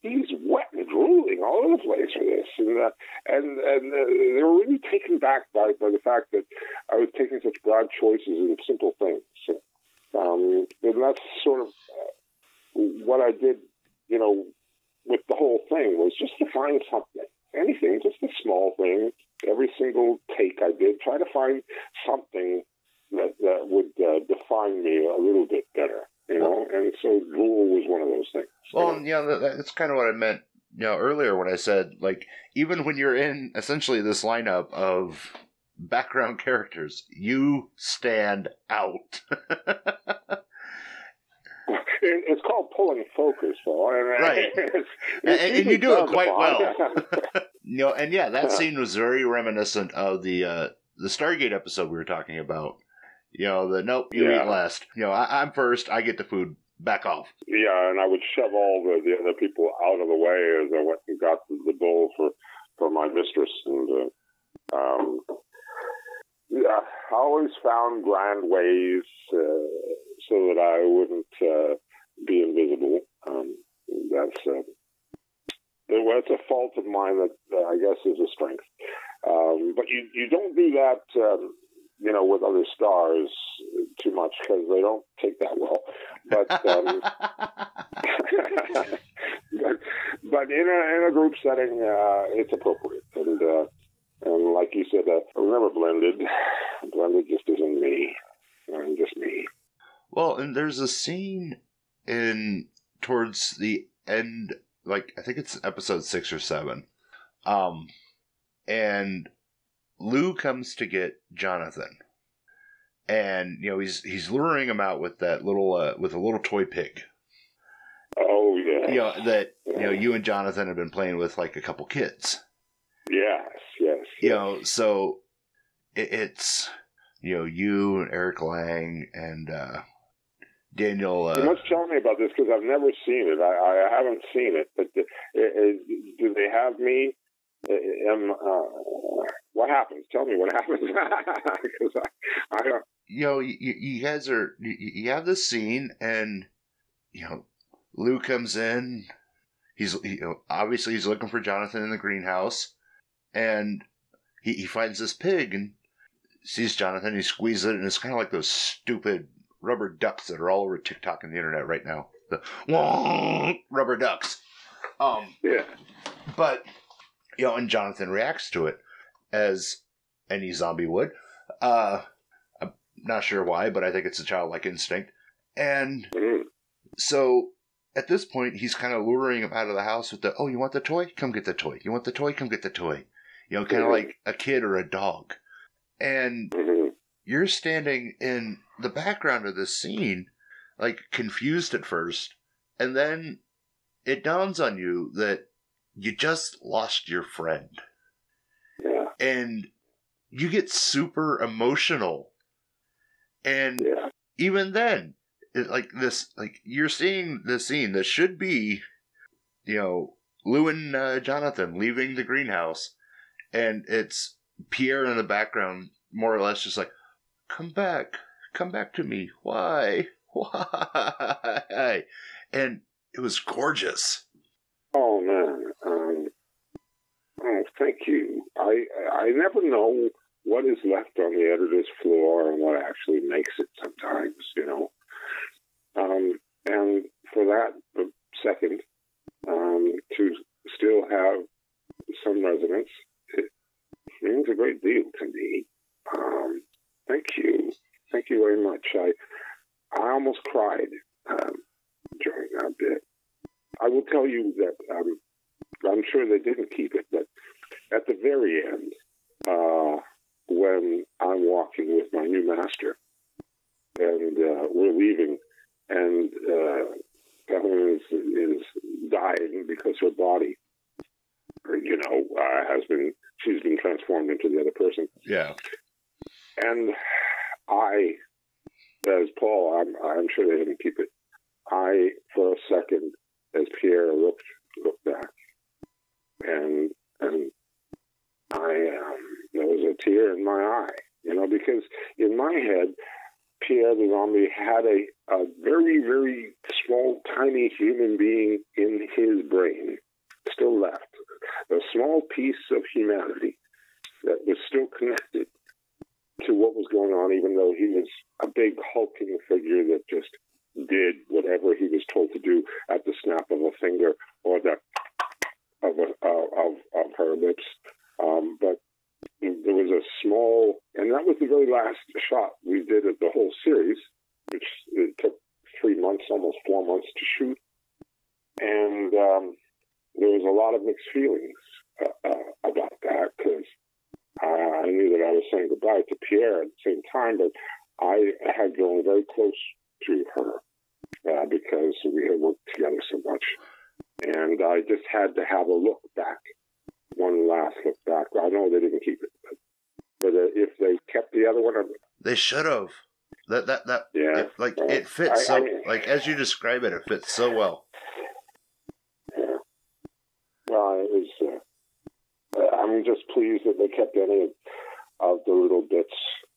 he's wet and drooling all over the place for this." And uh, and and uh, they were really taken back by by the fact that I was taking such broad choices and simple things. Um, and that's sort of uh, what I did, you know, with the whole thing was just to find something, anything, just a small thing. Every single take I did, try to find something that, that would uh, define me a little bit better, you know. And so drool was one of those things. Well, you know, that, that's kind of what I meant, you know, earlier when I said, like, even when you're in essentially this lineup of background characters, you stand out. It- it's called pulling focus, though. And, Right. it's- And- it's and you do it quite well. you know, and yeah, that scene was very reminiscent of the uh, the Stargate episode we were talking about. You know, the nope, you Yeah. eat last. You know, I, I'm first. I get the food. Back off. yeah, and I would shove all the, the other people out of the way as I went and got the, the bowl for for my mistress, and uh, um, yeah, I always found grand ways uh, so that I wouldn't uh, be invisible. Um, that's well, it's a fault of mine that uh, I guess is a strength. Um, but you you don't do that. Um, you know, with other stars too much because they don't take that well. But um, but, but in a in a group setting, uh, it's appropriate. And uh, and like you said, uh, never blended. Blended just isn't me. I'm just me. well, and there's a scene in towards the end, like I think it's episode six or seven, um, and Lou comes to get Jonathan, and you know he's he's luring him out with that little uh, with a little toy pig. Oh yeah. You know that you know you and Jonathan have been playing with like a couple kids. Yes, yes. You know, so it, it's you know you and Eric Lange and uh, Daniel. Uh, you must tell me about this because I've never seen it. I, I haven't seen it, but the, it, do they have me? Am, uh, what happens? Tell me what happens because I, I don't. You know, you, you guys are you, you have this scene, and you know, Lou comes in. He's you know, obviously he's looking for Jonathan in the greenhouse, and he, he finds this pig and sees Jonathan. He squeezes it, and it's kind of like those stupid rubber ducks that are all over TikTok and the internet right now. The rubber ducks. Um, yeah. But you know, and Jonathan reacts to it as any zombie would. Uh, I'm not sure why, but I think it's a childlike instinct. And Mm. so at this point, he's kind of luring him out of the house with the, oh, you want the toy? Come get the toy. You want the toy? Come get the toy. You know, kind of Mhm. like a kid or a dog. And Mhm. You're standing in the background of this scene, like confused at first, and then it dawns on you that you just lost your friend. Yeah. And you get super emotional. And Yeah. even then, it, like this, like you're seeing the scene that should be, you know, Lou and uh, Jonathan leaving the greenhouse, and it's Pierre in the background, more or less, just like, "Come back, come back to me. Why, why?" And it was gorgeous. Oh man. Um, oh, thank you. I I never know what is left on the editor's floor and what actually makes it sometimes, you know. Um, and for that second, um, to still have some resonance, it means a great deal to me. Um, thank you. Thank you very much. I I almost cried um, during that bit. I will tell you that um, I'm sure they didn't keep it, but at the very end, uh, when I'm walking with my new master and uh, we're leaving, and uh, Evelyn is, is dying because her body, you know, uh, has been she's been transformed into the other person, Yeah. And I, as Paul, I'm, I'm sure they didn't keep it. I, for a second, as Pierre looked looked back, and and I um, there was a tear in my eye, you know, because in my head, Pierre the zombie had a, a very very small, tiny human being in his brain, still left, a small piece of humanity that was still connected to what was going on, even though he was a big hulking figure that just did whatever he was told to do at the snap of a finger or the of a, of of her lips. Um, but there was a small, and that was the very last shot we did of the whole series, which it took three months, almost four months to shoot, and um, there was a lot of mixed feelings uh, uh, about that because I knew that I was saying goodbye to Pierre at the same time, but I had grown very close to her uh, because we had worked together so much. And I just had to have a look back, one last look back. I know they didn't keep it, but, but uh, if they kept the other one, I- They should have. That that that yeah, it, like well, it fits I- so I- like as you describe it, it fits so well. yeah. Well, it was. Uh, I'm just pleased that they kept any of, of the little bits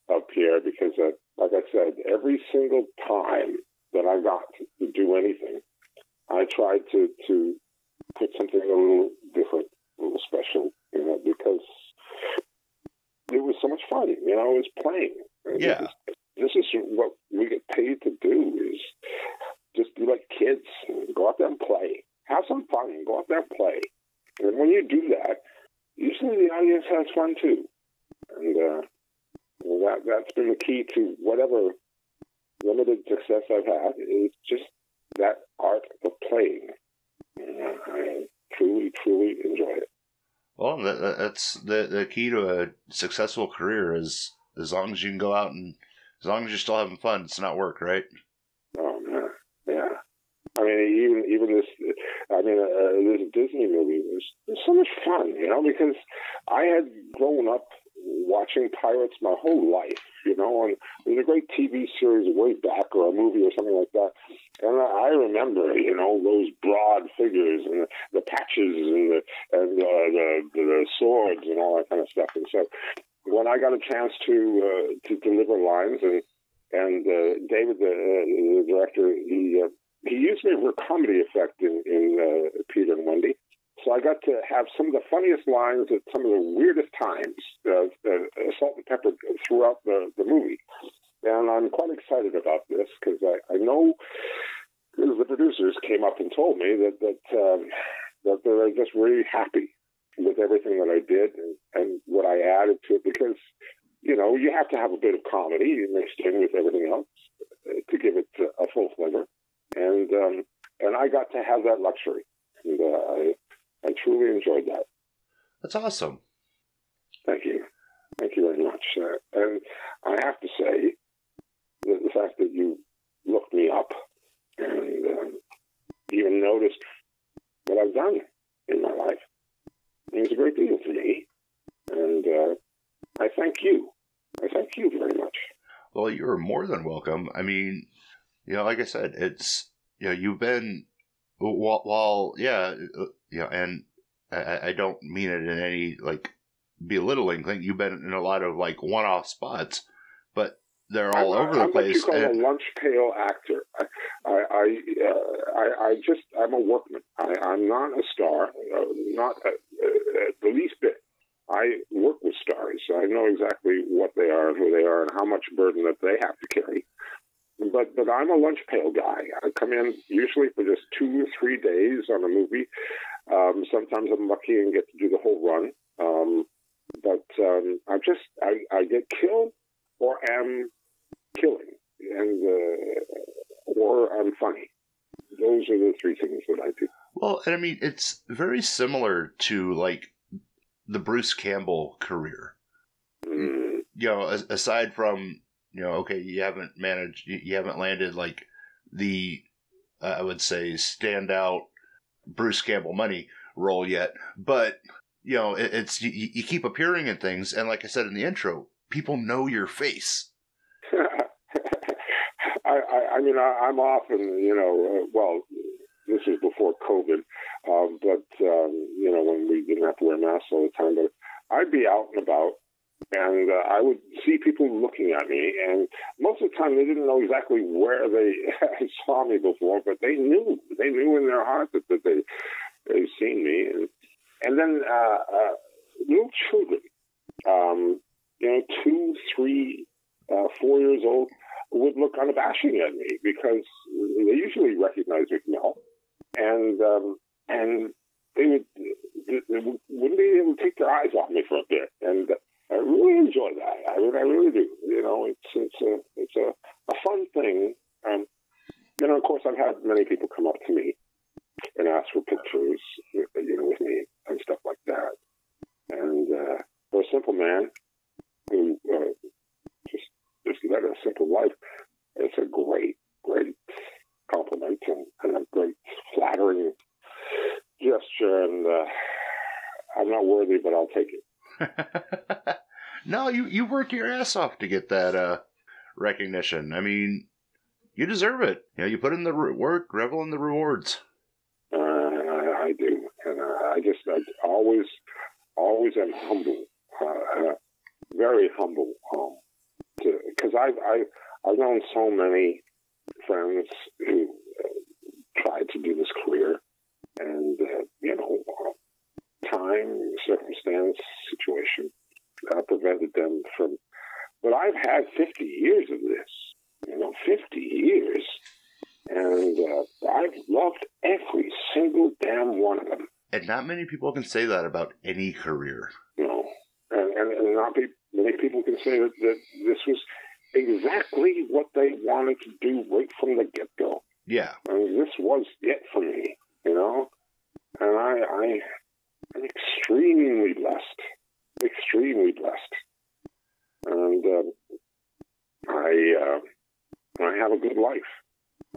of Pierre because, uh, like I said, every single time that I got to do anything, I tried to to put something a little different, a little special, you know, because it was so much fun. You know, it was playing. Yeah. This is what we get paid to do is just be like kids go out there and play. Have some fun and go out there and play. And when you do that, usually the audience has fun too. And uh, that that's been the key to whatever limited success I've had is just that art of playing. And I truly, truly enjoy it. Well, that, that- that's the the key to a successful career is as long as you can go out and As long as you're still having fun, it's not work, right? Oh man, yeah. I mean, even even this, I mean, uh, this Disney movie was, was so much fun, you know, because I had grown up watching pirates my whole life, you know, and there's a great TV series way back or a movie or something like that. And I remember, you know, those broad figures and the, patches and the and the, the swords and all that kind of stuff. And so when I got a chance to uh, to deliver lines and and uh, David, the, uh, the director, he uh, he used me for comedy effect in in uh, Peter and Wendy. So I got to have some of the funniest lines at some of the weirdest times, uh, uh, salt and pepper throughout the, the movie. And I'm quite excited about this because I, I know the producers came up and told me that that um, that they're just really happy with everything that I did and, and what I added to it because you know you have to have a bit of comedy mixed in with everything else to give it a full flavor. And um, and I got to have that luxury. And uh, I I truly enjoyed that. That's awesome. Thank you. Thank you very much. Uh, and I have to say that the fact that you looked me up and um, even noticed what I've done in my life means a great deal to me. And uh, I thank you. I thank you very much. Well, you're more than welcome. I mean, you know, like I said, it's you know, you've been while, while yeah, uh, you know, and I, I don't mean it in any like belittling thing. You've been in a lot of like one-off spots, but they're all I'm, over the place. I'm place. what you call and- a lunch pail actor. I, I, I, uh, I, I just, I'm a workman. I, I'm not a star, uh, not uh, uh, the least bit. I work with stars. So I know exactly what they are and who they are and how much burden that they have to carry. But but I'm a lunch pail guy. I come in usually for just two or three days on a movie. Um, sometimes I'm lucky and get to do the whole run. Um, but um, I just I, I get killed or am killing, and uh, or I'm funny. Those are the three things that I do. Well, and I mean, it's very similar to like the Bruce Campbell career. Mm, You know, aside from you know, okay, you haven't managed, you, haven't landed like the, uh, I would say, standout Bruce Campbell money role yet, but you know, it, it's you, you keep appearing in things, and like I said in the intro, people know your face. I, I, I mean, I, I'm often, you know, uh, well, this is before COVID, um, but um, you know, when we didn't have to wear masks all the time, but I'd be out and about. And uh, I would see people looking at me, and most of the time they didn't know exactly where they saw me before, but they knew. They knew in their heart that, that they they've seen me. And and then uh, uh, little children, um, you know, two, three, uh, four years old, would look unabashing at me because they usually recognize Mel, and um, and they would they wouldn't be able to take their eyes off me for a bit, and I really enjoy that. I mean, I really do. You know, it's it's a it's a, a fun thing. Um, you know, of course, I've had many people come up to me and ask for pictures, you know, with me and stuff like that. And uh, for a simple man who uh, just just led a simple life, it's a great, great compliment and, and a great flattering gesture. And uh, I'm not worthy, but I'll take it. no, you you work your ass off to get that uh, recognition. I mean, you deserve it. You know, you put in the re- work, revel in the rewards. Uh, I, I do, and uh, I just I always, always am humble, uh, uh, very humble, um, because I've I've I've known so many friends who uh, tried to do this career, and you know, time, circumstance, situation uh, prevented them from. But I've had 50 years of this, you know, 50 years and uh, I've loved every single damn one of them. And not many people can say that about any career. You know, and and, and not be, many people can say that, that this was exactly what they wanted to do right from the get go. Yeah. I mean, this was it for me, you know, and I I extremely blessed, extremely blessed. And um, I, uh, I have a good life.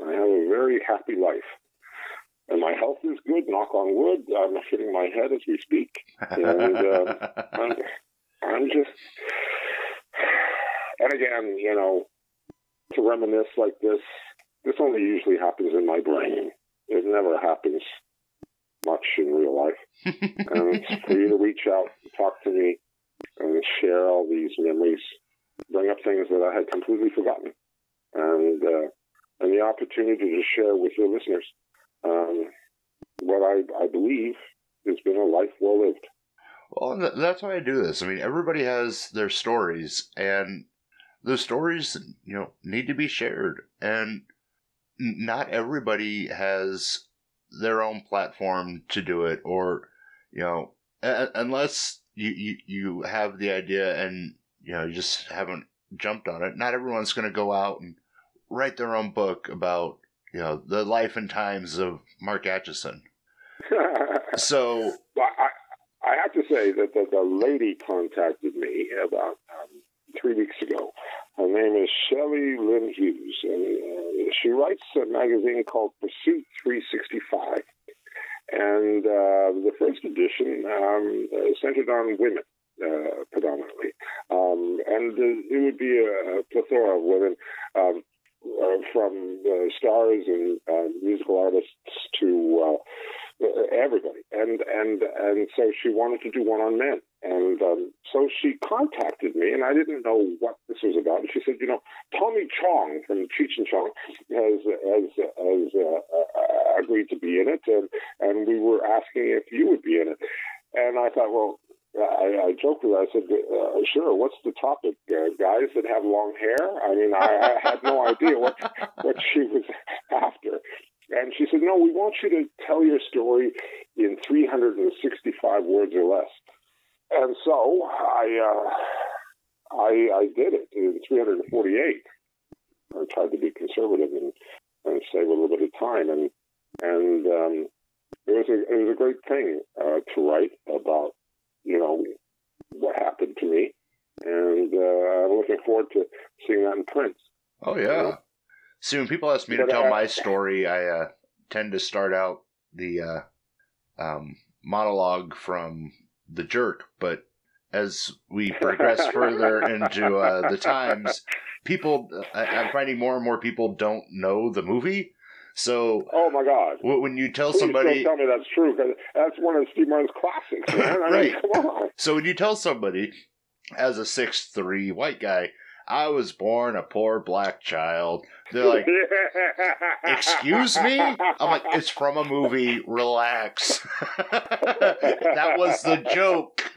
I have a very happy life. And my health is good, knock on wood. I'm hitting my head as we speak. And uh, I'm, I'm just, and again, you know, to reminisce like this, this only usually happens in my brain. It never happens much in real life. and it's for you to reach out, talk to me, and share all these memories, bring up things that I had completely forgotten, and uh, and the opportunity to share with your listeners um, what I, I believe has been a life well lived. Well, that's why I do this. I mean, everybody has their stories, and those stories, you know, need to be shared. And not everybody has their own platform to do it, or you know, unless you you, you have the idea and you know you just haven't jumped on it. Not everyone's going to go out and write their own book about you know the life and times of Mark Acheson. so, well, I I have to say that the, the lady contacted me about um, three weeks ago. Her name is Shelley Lynn Hughes, and uh, she writes a magazine called Pursuit 365. And uh, the first edition um, centered on women. Uh, predominantly, um, and uh, it would be a, plethora of women, um, uh, from stars and uh, musical artists to uh, everybody, and and and so she wanted to do one on men, and um, so she contacted me, and I didn't know what this was about. And she said, you know, Tommy Chong from Cheech and Chong has has has uh, uh, agreed to be in it, and and we were asking if you would be in it. And I thought, well, I, I joked with her. I said, uh, "Sure. What's the topic? Uh, guys that have long hair?" I mean, I, I had no idea what what she was after. And she said, "No, we want you to tell your story in 365 words or less." And so I uh, I, I did it in 348. I tried to be conservative and, and save a little bit of time, and and um, it was a it was a great thing uh, to write about you know, what happened to me. And uh, I'm looking forward to seeing that in print. Oh, yeah. See, when people ask me to tell my story, I uh, tend to start out the uh, um, monologue from The Jerk, but as we progress further into uh, the times, people, I, I'm finding more and more people don't know the movie. So, oh my God! When you tell Please somebody, don't tell me that's true because that's one of Steve Martin's classics, man. I right? Mean. So when you tell somebody, as a six three white guy, I was born a poor black child. They're like, excuse me? I'm like, it's from a movie. Relax. that was the joke.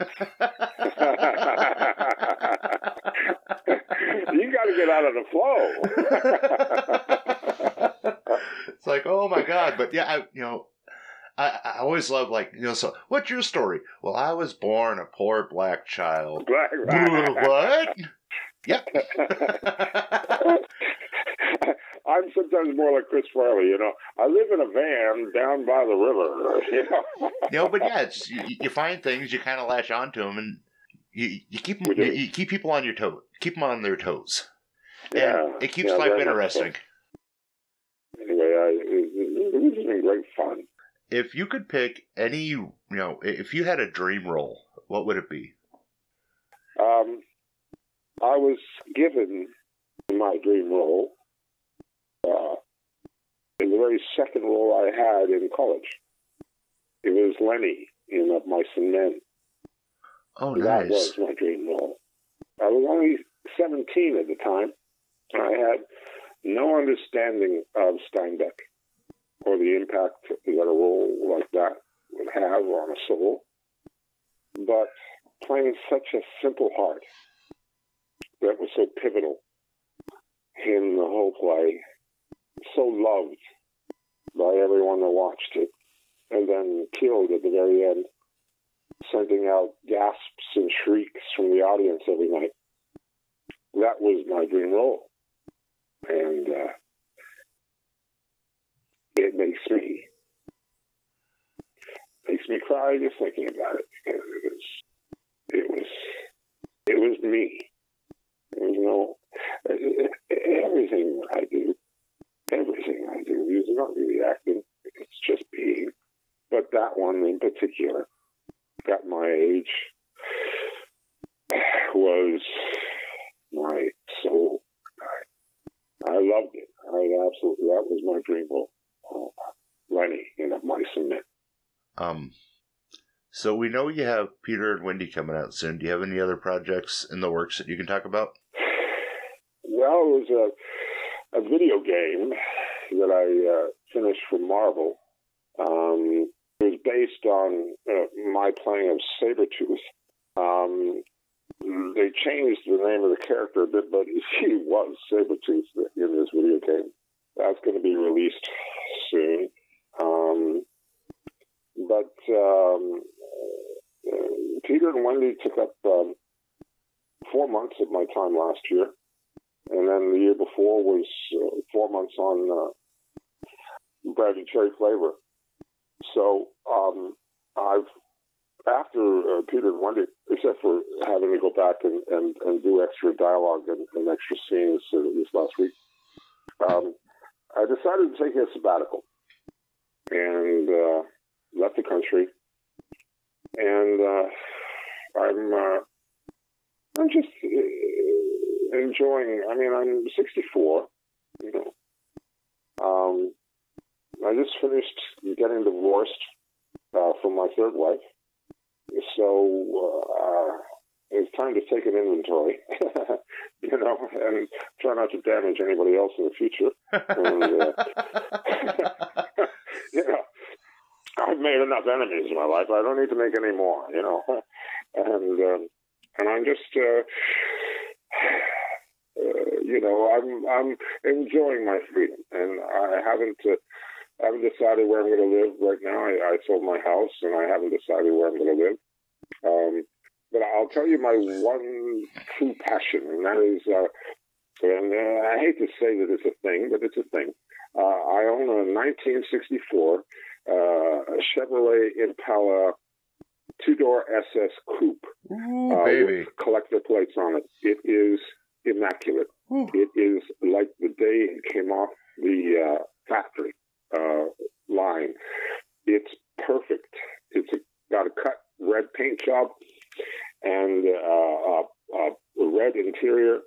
you got to get out of the flow it's like, oh my god! But yeah, I, you know, I, I always love like you know. So, what's your story? Well, I was born a poor black child. Black. what? Yep. I'm sometimes more like Chris Farley, you know. I live in a van down by the river, you know. know, but yeah, it's you, you find things, you kind of latch onto them, and you you keep them, you, you, keep people on your toes, keep them on their toes. Yeah, and it keeps yeah, life interesting anyway, I, it, it was been great fun. If you could pick any, you know, if you had a dream role, what would it be? Um, I was given my dream role uh, in the very second role I had in college. It was Lennie in Of Mice and Men. Oh, nice. That was my dream role. I was only 17 at the time. I had no understanding of Steinbeck or the impact that a role like that would have on a soul, but playing such a simple part that was so pivotal. In the whole play, so loved by everyone that watched it, and then killed at the very end, sending out gasps and shrieks from the audience every night. That was my dream role. And uh, it makes me makes me cry just thinking about it. It was it was it was me. Was no everything I do everything I do is not really acting; it's just being. But that one in particular, at my age, was my soul. I, loved it. I absolutely that was my dream role. Uh, Lennie in Mice and Men. Um, so we know you have Peter and Wendy coming out soon. Do you have any other projects in the works that you can talk about? Well, it was a, a video game that I uh, finished for Marvel. Um, it was based on uh, my playing of Sabretooth. Um, they changed the name of the character a bit, but he was Sabretooth in this video game. That's going to be released soon. Um, but um, uh, Peter and Wendy took up um, four months of my time last year, and then the year before was uh, four months on uh, Brand New Cherry Flavor. So um, I've after uh, Peter and Wendy, except for having to go back and, and, and do extra dialogue and, and extra scenes uh, this last week, um, I decided to take a sabbatical and uh, left the country. And uh, I'm uh, I'm just uh, enjoying. I mean, I'm 64. You know, um, I just finished getting divorced uh, from my third wife so uh, it's time to take an inventory, you know, and try not to damage anybody else in the future. And, uh, you know, I've made enough enemies in my life. I don't need to make any more, you know. and um, and I'm just, uh, uh, you know, I'm I'm enjoying my freedom, and I haven't. Uh, I haven't decided where I'm going to live right now. I, I sold my house, and I haven't decided where I'm going to live. Um, but I'll tell you my one true passion, and that is, uh, and uh, I hate to say that it's a thing, but it's a thing. Uh, I own a 1964 uh, Chevrolet Impala two-door SS coupe Ooh, uh, baby. with collector plates on it. It is immaculate. Ooh. It is like the day it came off the uh, factory uh, line. It's perfect. It's a, got a cut red paint job and uh, a, a red interior.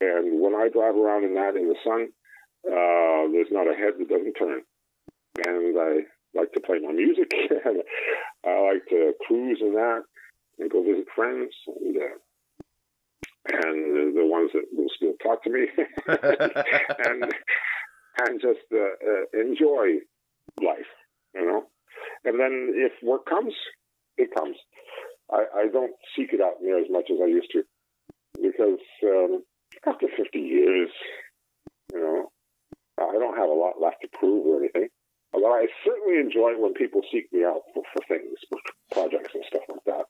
And when I drive around in that in the sun, uh, there's not a head that doesn't turn. And I like to play my music. and I like to cruise in that and go visit friends and uh, and the ones that will still talk to me and and just uh, uh, enjoy life, you know. And then if work comes, it comes. I, I don't seek it out near as much as I used to because um, after 50 years, you know, I don't have a lot left to prove or anything. But I certainly enjoy when people seek me out for, for things, for projects and stuff like that.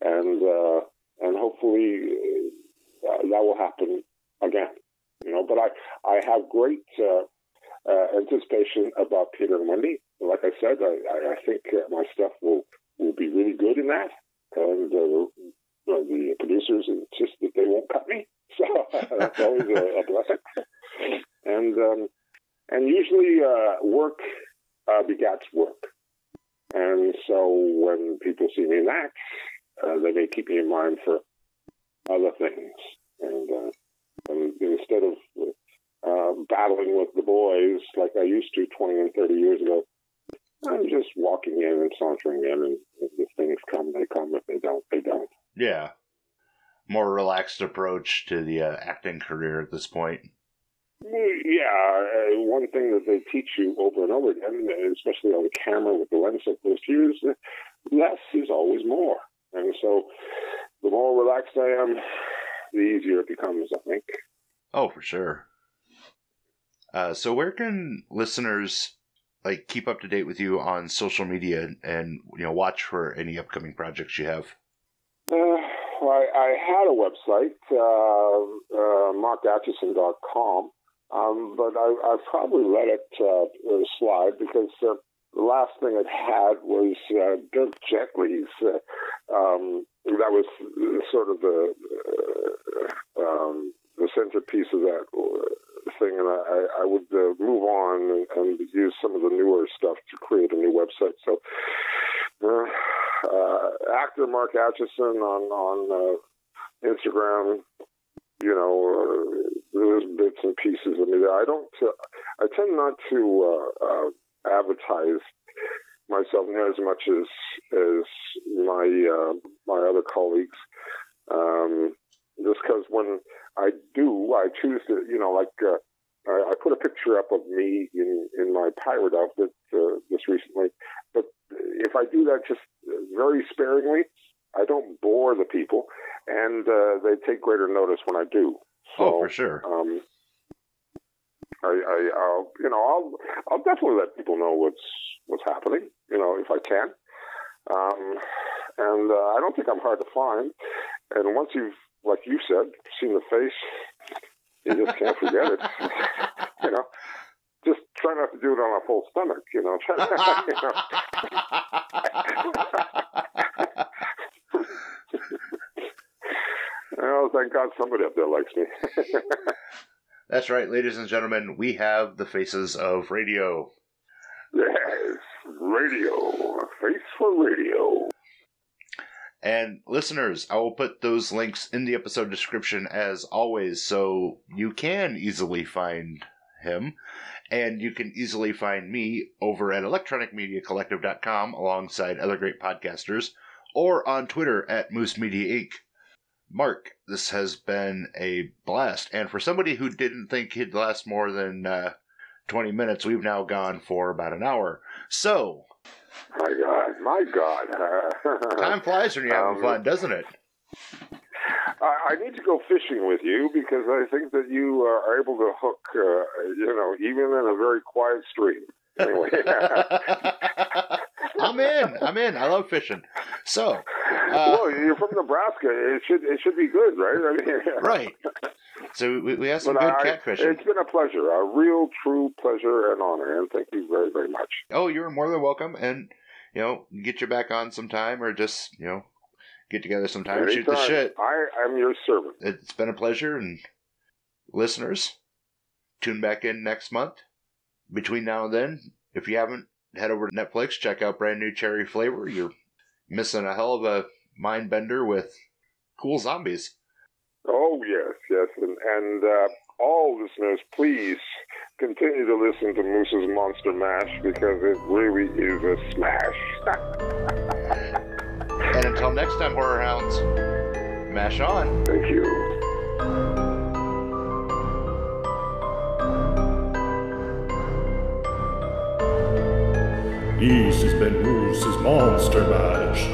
And uh, and hopefully uh, that will happen again. You know, but I I have great uh, uh, anticipation about Peter and Wendy. Like I said, I, I think my stuff will will be really good in that, and uh, the producers insist that they won't cut me, so that's always a, a blessing. And um, and usually uh, work uh, begats work, and so when people see me in that, uh, they may keep me in mind for other things, and, uh, and instead of uh, battling with the boys like I used to 20 and 30 years ago. I'm just walking in and sauntering in, and if the things come, they come. If they don't, they don't. Yeah. More relaxed approach to the uh, acting career at this point. Yeah, uh, one thing that they teach you over and over again, especially on the camera with the lens to you, is less is always more. And so the more relaxed I am, the easier it becomes, I think. Oh, for sure. Uh, so where can listeners like keep up to date with you on social media and you know watch for any upcoming projects you have? Uh, I, I, had a website, uh, uh, markacheson.com, um, but I, I probably let it uh, slide because uh, the last thing it had was uh, Dirk Gently's. Uh, um, that was sort of the uh, um, the centerpiece of that thing, and I, I would uh, move on and, and use some of the newer stuff to create a new website. So, uh, actor Mark Acheson on on uh, Instagram. You know, uh, there's bits and pieces of me. I don't. Uh, I tend not to uh, advertise myself near as much as as my my other colleagues. Um, just because when I do, I choose to, you know, like I, I put a picture up of me in in my pirate outfit uh, just recently. But if I do that just very sparingly, I don't bore the people, and uh, they take greater notice when I do. So, oh, for sure. Um, I, I, I'll, you know, I'll, I'll definitely let people know what's what's happening. You know, if I can. Um, and uh, I don't think I'm hard to find. And once you've, like you said, seen the face, you just can't forget it. you know, just try not to do it on a full stomach. You know. oh, thank God somebody up there likes me. That's right, ladies and gentlemen. We have the faces of radio. Yes, radio. Face for radio. And listeners, I will put those links in the episode description as always, so you can easily find him. And you can easily find me over at electronicmediacollective.com alongside other great podcasters, or on Twitter at Moose Media Inc. Mark, this has been a blast. And for somebody who didn't think he'd last more than uh, 20 minutes, we've now gone for about an hour. So. My God, my God. time flies when you're having um, fun, doesn't it? I, I need to go fishing with you because I think that you are able to hook, uh, you know, even in a very quiet stream. Anyway. I'm in. I'm in. I love fishing. So, uh, well, you're from Nebraska. It should it should be good, right? I mean, right. So we, we have some but good I, catfishing. It's been a pleasure, a real, true pleasure and honor, and thank you very, very much. Oh, you're more than welcome, and you know, get you back on sometime, or just you know, get together sometime, Anytime. shoot the shit. I am your servant. It's been a pleasure, and listeners, tune back in next month. Between now and then, if you haven't, head over to Netflix, check out brand new Cherry Flavor. You're missing a hell of a mind bender with cool zombies. Oh yes, yes, and and uh, all listeners, please continue to listen to Moose's Monster Mash because it really is a smash. And until next time, Horror Hounds, mash on. Thank you. This has been Moose's Monster Mash.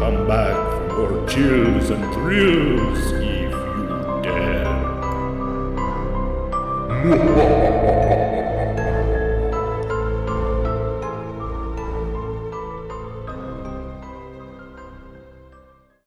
Come back for more chills and thrills if you dare.